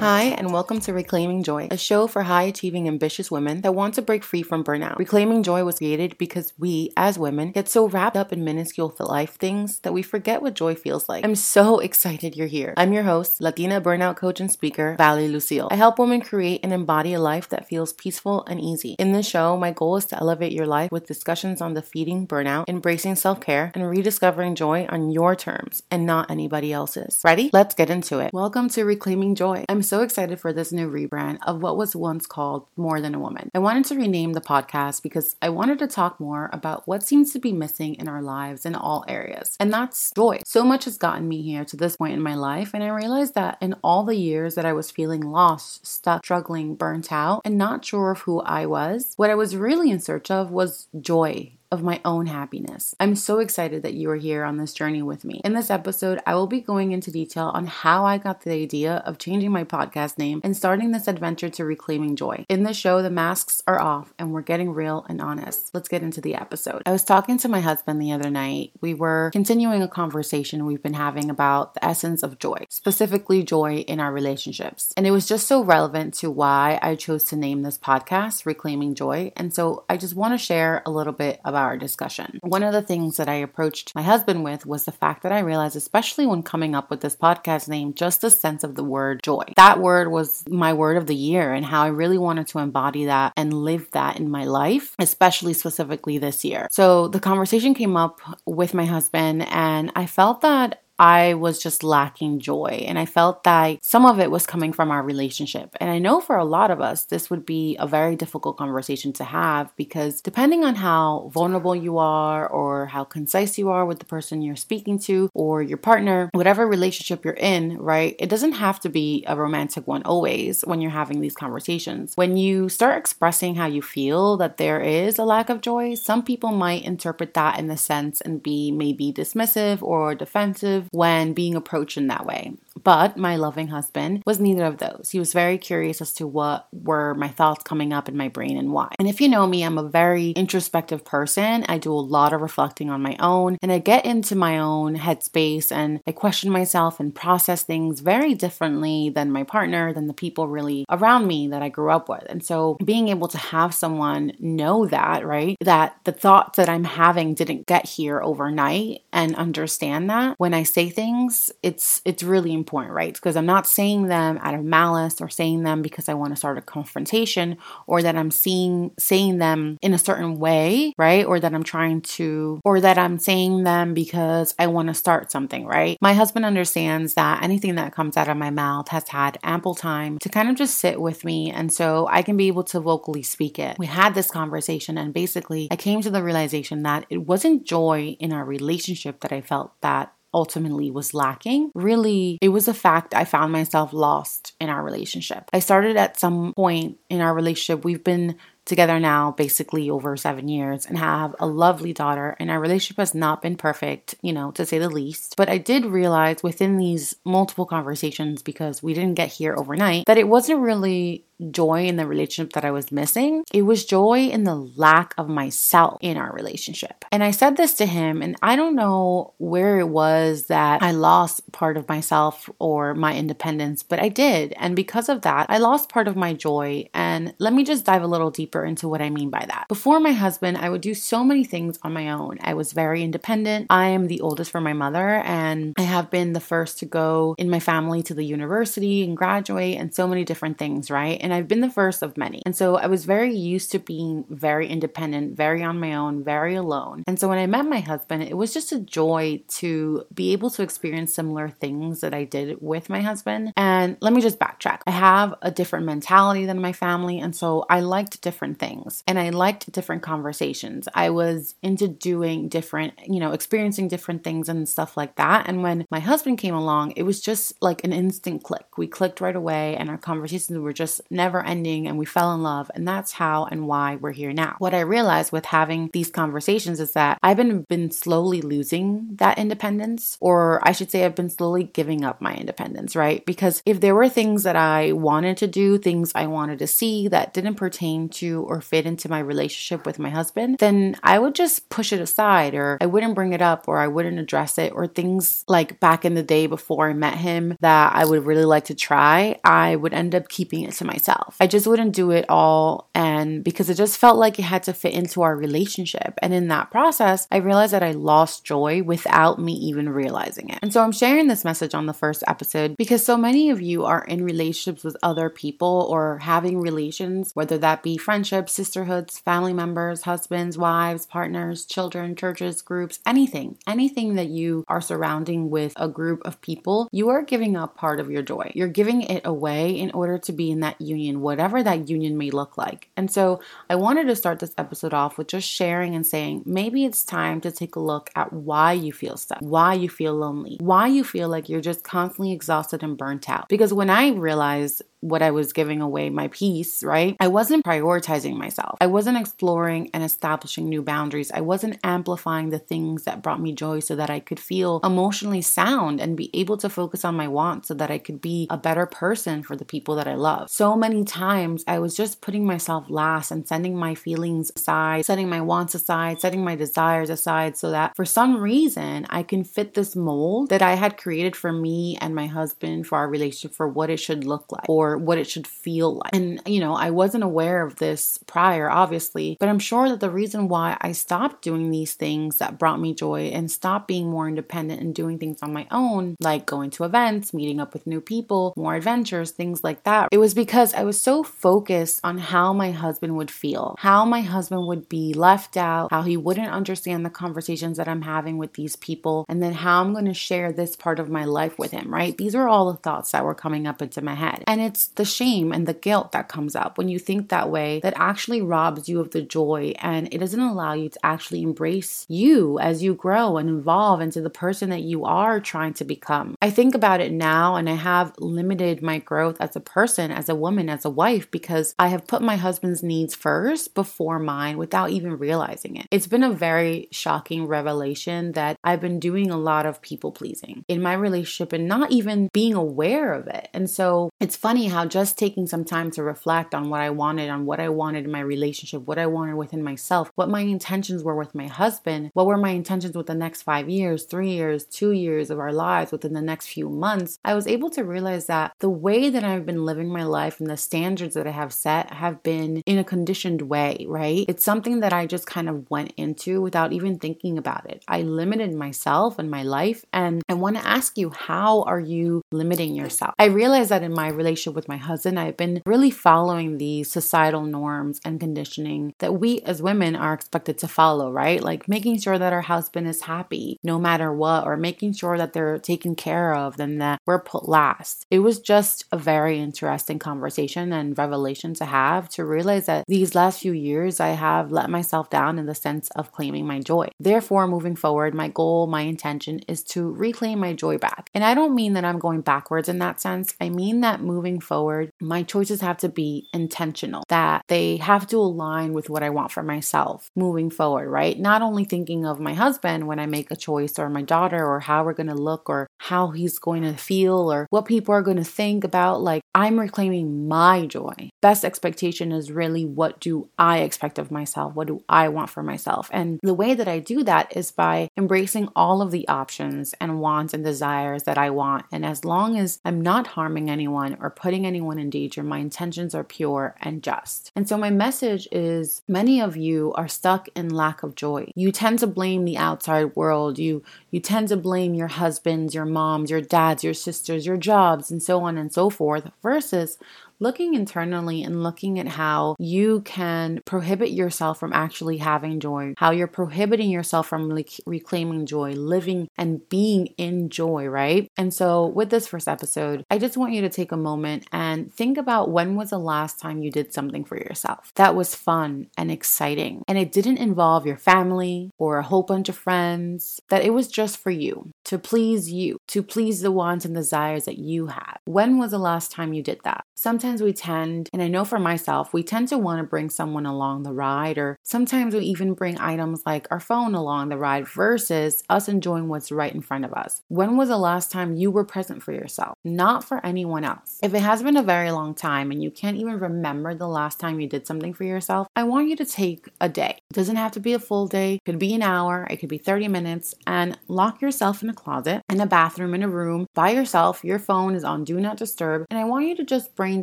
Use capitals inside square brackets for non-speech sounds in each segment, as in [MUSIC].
Hi, and welcome to Reclaiming Joy, a show for high achieving, ambitious women that want to break free from burnout. Reclaiming Joy was created because we, as women, get so wrapped up in minuscule life things that we forget what joy feels like. I'm so [LAUGHS] excited you're here. I'm your host, Latina burnout coach and speaker, Valery Lucille. I help women create and embody a life that feels peaceful and easy. In this show, my goal is to elevate your life with discussions on defeating burnout, embracing self care, and rediscovering joy on your terms and not anybody else's. Ready? Let's get into it. Welcome to Reclaiming Joy. I'm so excited for this new rebrand of what was once called More Than a Woman. I wanted to rename the podcast because I wanted to talk more about what seems to be missing in our lives in all areas, and that's joy. So much has gotten me here to this point in my life, and I realized that in all the years that I was feeling lost, stuck, struggling, burnt out, and not sure of who I was, what I was really in search of was joy of my own happiness. I'm so excited that you are here on this journey with me. In this episode, I will be going into detail on how I got the idea of changing my podcast name and starting this adventure to reclaiming joy. In this show, the masks are off and we're getting real and honest. Let's get into the episode. I was talking to my husband the other night. We were continuing a conversation we've been having about the essence of joy, specifically joy in our relationships. And it was just so relevant to why I chose to name this podcast Reclaiming Joy. And so I just want to share a little bit about our discussion. One of the things that I approached my husband with was the fact that I realized, especially when coming up with this podcast name, just the sense of the word joy. That word was my word of the year and how I really wanted to embody that and live that in my life, especially specifically this year. So the conversation came up with my husband, and I felt that I was just lacking joy. And I felt that some of it was coming from our relationship. And I know for a lot of us, this would be a very difficult conversation to have because depending on how vulnerable you are or how concise you are with the person you're speaking to or your partner, whatever relationship you're in, right? It doesn't have to be a romantic one always when you're having these conversations. When you start expressing how you feel that there is a lack of joy, some people might interpret that in the sense and be maybe dismissive or defensive when being approached in that way. But my loving husband was neither of those. He was very curious as to what were my thoughts coming up in my brain and why. And if you know me, I'm a very introspective person. I do a lot of reflecting on my own and I get into my own headspace and I question myself and process things very differently than my partner, than the people really around me that I grew up with. And so being able to have someone know that, right? That the thoughts that I'm having didn't get here overnight and understand that when I say things, it's it's really important point, right? Because I'm not saying them out of malice or saying them because I want to start a confrontation or that I'm seeing saying them in a certain way, right? Or that I'm trying to or that I'm saying them because I want to start something, right? My husband understands that anything that comes out of my mouth has had ample time to kind of just sit with me and so I can be able to vocally speak it. We had this conversation and basically I came to the realization that it wasn't joy in our relationship that I felt that ultimately was lacking. Really, it was a fact I found myself lost in our relationship. I started at some point in our relationship, we've been together now basically over seven years and have a lovely daughter. And our relationship has not been perfect, you know, to say the least. But I did realize within these multiple conversations, because we didn't get here overnight, that it wasn't really joy in the relationship that I was missing. It was joy in the lack of myself in our relationship. And I said this to him, and I don't know where it was that I lost part of myself or my independence, but I did. And because of that, I lost part of my joy. And let me just dive a little deeper into what I mean by that. Before my husband, I would do so many things on my own. I was very independent. I am the oldest for my mother, and I have been the first to go in my family to the university and graduate and so many different things, right? And I've been the first of many. And so I was very used to being very independent, very on my own, very alone. And so when I met my husband, it was just a joy to be able to experience similar things that I did with my husband. And let me just backtrack. I have a different mentality than my family, and so I liked different things and I liked different conversations. I was into doing different, you know, experiencing different things and stuff like that. And when my husband came along, it was just like an instant click. We clicked right away and our conversations were just never ending and we fell in love. And that's how and why we're here now. What I realized with having these conversations is that I've been been slowly losing that independence or I should say I've been slowly giving up my independence, right? Because if there were things that I wanted to do, things I wanted to see that didn't pertain to or fit into my relationship with my husband, then I would just push it aside or I wouldn't bring it up or I wouldn't address it or things like back in the day before I met him that I would really like to try, I would end up keeping it to myself. I just wouldn't do it all and because it just felt like it had to fit into our relationship. And in that process, I realized that I lost joy without me even realizing it. And so I'm sharing this message on the first episode because so many of you are in relationships with other people or having relations, whether that be friendships, sisterhoods, family members, husbands, wives, partners, children, churches, groups, anything, anything that you are surrounding with a group of people, you are giving up part of your joy. You're giving it away in order to be in that union, whatever that union may look like. And so I wanted to start this episode off with just sharing and saying maybe it's time to take a look at why you feel stuck, why you feel lonely, why you feel like you're just constantly exhausted and burnt out. Because when I realized what I was giving away my peace, right? I wasn't prioritizing myself. I wasn't exploring and establishing new boundaries. I wasn't amplifying the things that brought me joy so that I could feel emotionally sound and be able to focus on my wants so that I could be a better person for the people that I love. So many times I was just putting myself last and sending my feelings aside, setting my wants aside, setting my desires aside so that for some reason I can fit this mold that I had created for me and my husband for our relationship for what it should look like or what it should feel like. And, you know, I wasn't aware of this prior, obviously, but I'm sure that the reason why I stopped doing these things that brought me joy and stopped being more independent and doing things on my own, like going to events, meeting up with new people, more adventures, things like that, it was because I was so focused on how my husband would feel, how my husband would be left out, how he wouldn't understand the conversations that I'm having with these people, and then how I'm going to share this part of my life with him, right? These are all the thoughts that were coming up into my head. And it's the shame and the guilt that comes up when you think that way that actually robs you of the joy and it doesn't allow you to actually embrace you as you grow and evolve into the person that you are trying to become. I think about it now and I have limited my growth as a person, as a woman, as a wife because I have put my husband's needs first before mine without even realizing it. It's been a very shocking revelation that I've been doing a lot of people pleasing in my relationship and not even being aware of it. And so it's funny how just taking some time to reflect on what I wanted, on what I wanted in my relationship, what I wanted within myself, what my intentions were with my husband, what were my intentions with the next five years, three years, two years of our lives, within the next few months, I was able to realize that the way that I've been living my life and the standards that I have set have been in a conditioned way, right? It's something that I just kind of went into without even thinking about it. I limited myself and my life. And I want to ask you, how are you limiting yourself? I realized that in my relationship with my husband, I've been really following these societal norms and conditioning that we as women are expected to follow, right? Like making sure that our husband is happy no matter what, or making sure that they're taken care of and that we're put last. It was just a very interesting conversation and revelation to have to realize that these last few years I have let myself down in the sense of claiming my joy. Therefore, moving forward, my goal, my intention is to reclaim my joy back. And I don't mean that I'm going backwards in that sense. I mean that moving forward, my choices have to be intentional, that they have to align with what I want for myself moving forward, right? Not only thinking of my husband when I make a choice or my daughter or how we're going to look or how he's going to feel or what people are going to think about. Like, I'm reclaiming my joy. Best expectation is really what do I expect of myself? What do I want for myself? And the way that I do that is by embracing all of the options and wants and desires that I want. And as long as I'm not harming anyone or putting anyone in danger, my intentions are pure and just. And so, my message is many of you are stuck in lack of joy. You tend to blame the outside world. You you tend to blame your husbands, your moms, your dads, your sisters, your jobs, and so on and so forth, versus looking internally and looking at how you can prohibit yourself from actually having joy, how you're prohibiting yourself from reclaiming joy, living and being in joy, right? And so, with this first episode, I just want you to take a moment and think about when was the last time you did something for yourself that was fun and exciting, and it didn't involve your family or a whole bunch of friends, that it was just for you, to please you, to please the wants and desires that you have. When was the last time you did that? Sometimes sometimes we tend, and I know for myself, we tend to want to bring someone along the ride, or sometimes we even bring items like our phone along the ride versus us enjoying what's right in front of us. When was the last time you were present for yourself, not for anyone else? If it has been a very long time and you can't even remember the last time you did something for yourself, I want you to take a day. It doesn't have to be a full day, it could be an hour, it could be 30 minutes, and lock yourself in a closet, in a bathroom, in a room by yourself. Your phone is on Do Not Disturb, and I want you to just brain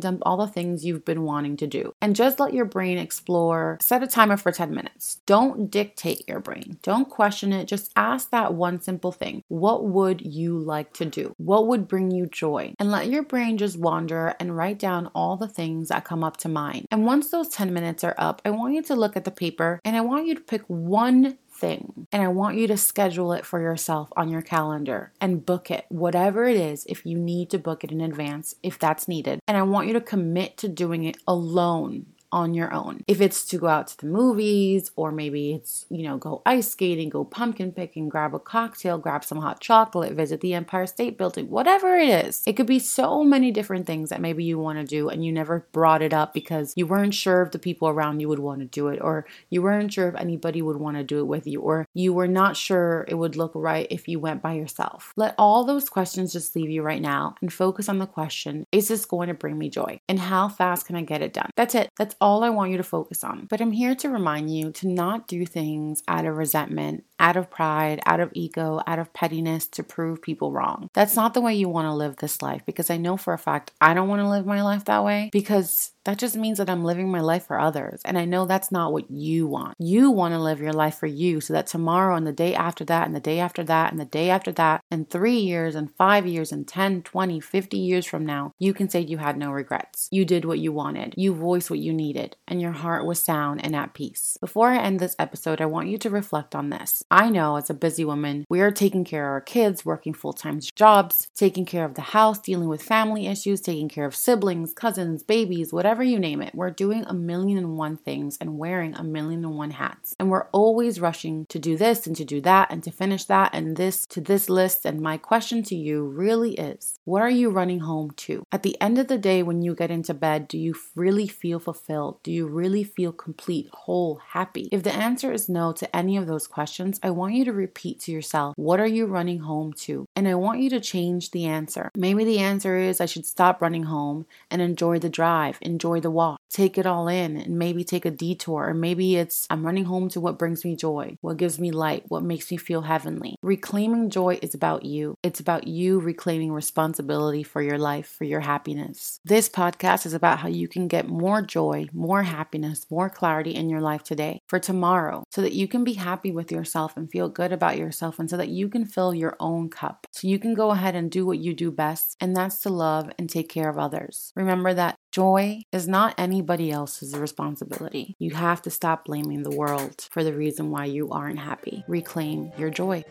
dump all the things you've been wanting to do and just let your brain explore. Set a timer for 10 minutes. Don't dictate your brain, don't question it. Just ask that one simple thing What would you like to do? What would bring you joy? And let your brain just wander and write down all the things that come up to mind. And once those 10 minutes are up, I want you to look at the paper and I want you to pick one thing. And I want you to schedule it for yourself on your calendar and book it, whatever it is, if you need to book it in advance, if that's needed. And I want you to commit to doing it alone on your own. If it's to go out to the movies, or maybe it's, you know, go ice skating, go pumpkin picking, grab a cocktail, grab some hot chocolate, visit the Empire State Building, whatever it is. It could be so many different things that maybe you want to do and you never brought it up because you weren't sure if the people around you would want to do it, or you weren't sure if anybody would want to do it with you, or you were not sure it would look right if you went by yourself. Let all those questions just leave you right now and focus on the question Is this going to bring me joy? And how fast can I get it done? That's it. That's all I want you to focus on. But I'm here to remind you to not do things out of resentment out of pride, out of ego, out of pettiness to prove people wrong. That's not the way you want to live this life because I know for a fact I don't want to live my life that way because that just means that I'm living my life for others. And I know that's not what you want. You want to live your life for you so that tomorrow and the day after that and the day after that and the day after that and three years and five years and 10, 20, 50 years from now, you can say you had no regrets. You did what you wanted. You voiced what you needed and your heart was sound and at peace. Before I end this episode, I want you to reflect on this. I know as a busy woman, we are taking care of our kids, working full time jobs, taking care of the house, dealing with family issues, taking care of siblings, cousins, babies, whatever you name it. We're doing a million and one things and wearing a million and one hats. And we're always rushing to do this and to do that and to finish that and this to this list. And my question to you really is what are you running home to? At the end of the day, when you get into bed, do you really feel fulfilled? Do you really feel complete, whole, happy? If the answer is no to any of those questions, I want you to repeat to yourself, what are you running home to? And I want you to change the answer. Maybe the answer is I should stop running home and enjoy the drive, enjoy the walk, take it all in, and maybe take a detour. Or maybe it's I'm running home to what brings me joy, what gives me light, what makes me feel heavenly. Reclaiming joy is about you. It's about you reclaiming responsibility for your life, for your happiness. This podcast is about how you can get more joy, more happiness, more clarity in your life today for tomorrow so that you can be happy with yourself and feel good about yourself, and so that you can fill your own cup. So you can go ahead and do what you do best, and that's to love and take care of others. Remember that joy is not anybody else's responsibility. You have to stop blaming the world for the reason why you aren't happy. Reclaim your joy.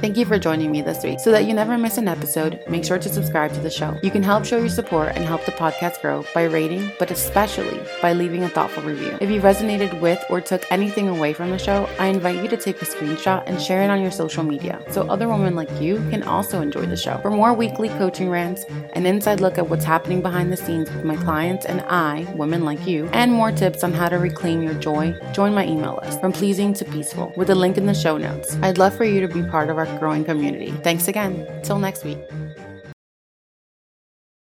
Thank you for joining me this week. So that you never miss an episode, make sure to subscribe to the show. You can help show your support and help the podcast grow by rating, but especially by leaving a thoughtful review. If you resonated with or took anything away from the show, I invite you to take a screenshot and share it on your social media so other women like you can also enjoy the show. For more weekly coaching rants, an inside look at what's happening behind the scenes with my clients and I, women like you, and more tips on how to reclaim your joy, join my email list from pleasing to peaceful with a link in the show notes. I'd love for you to be part of our growing community. Thanks again. Till next week.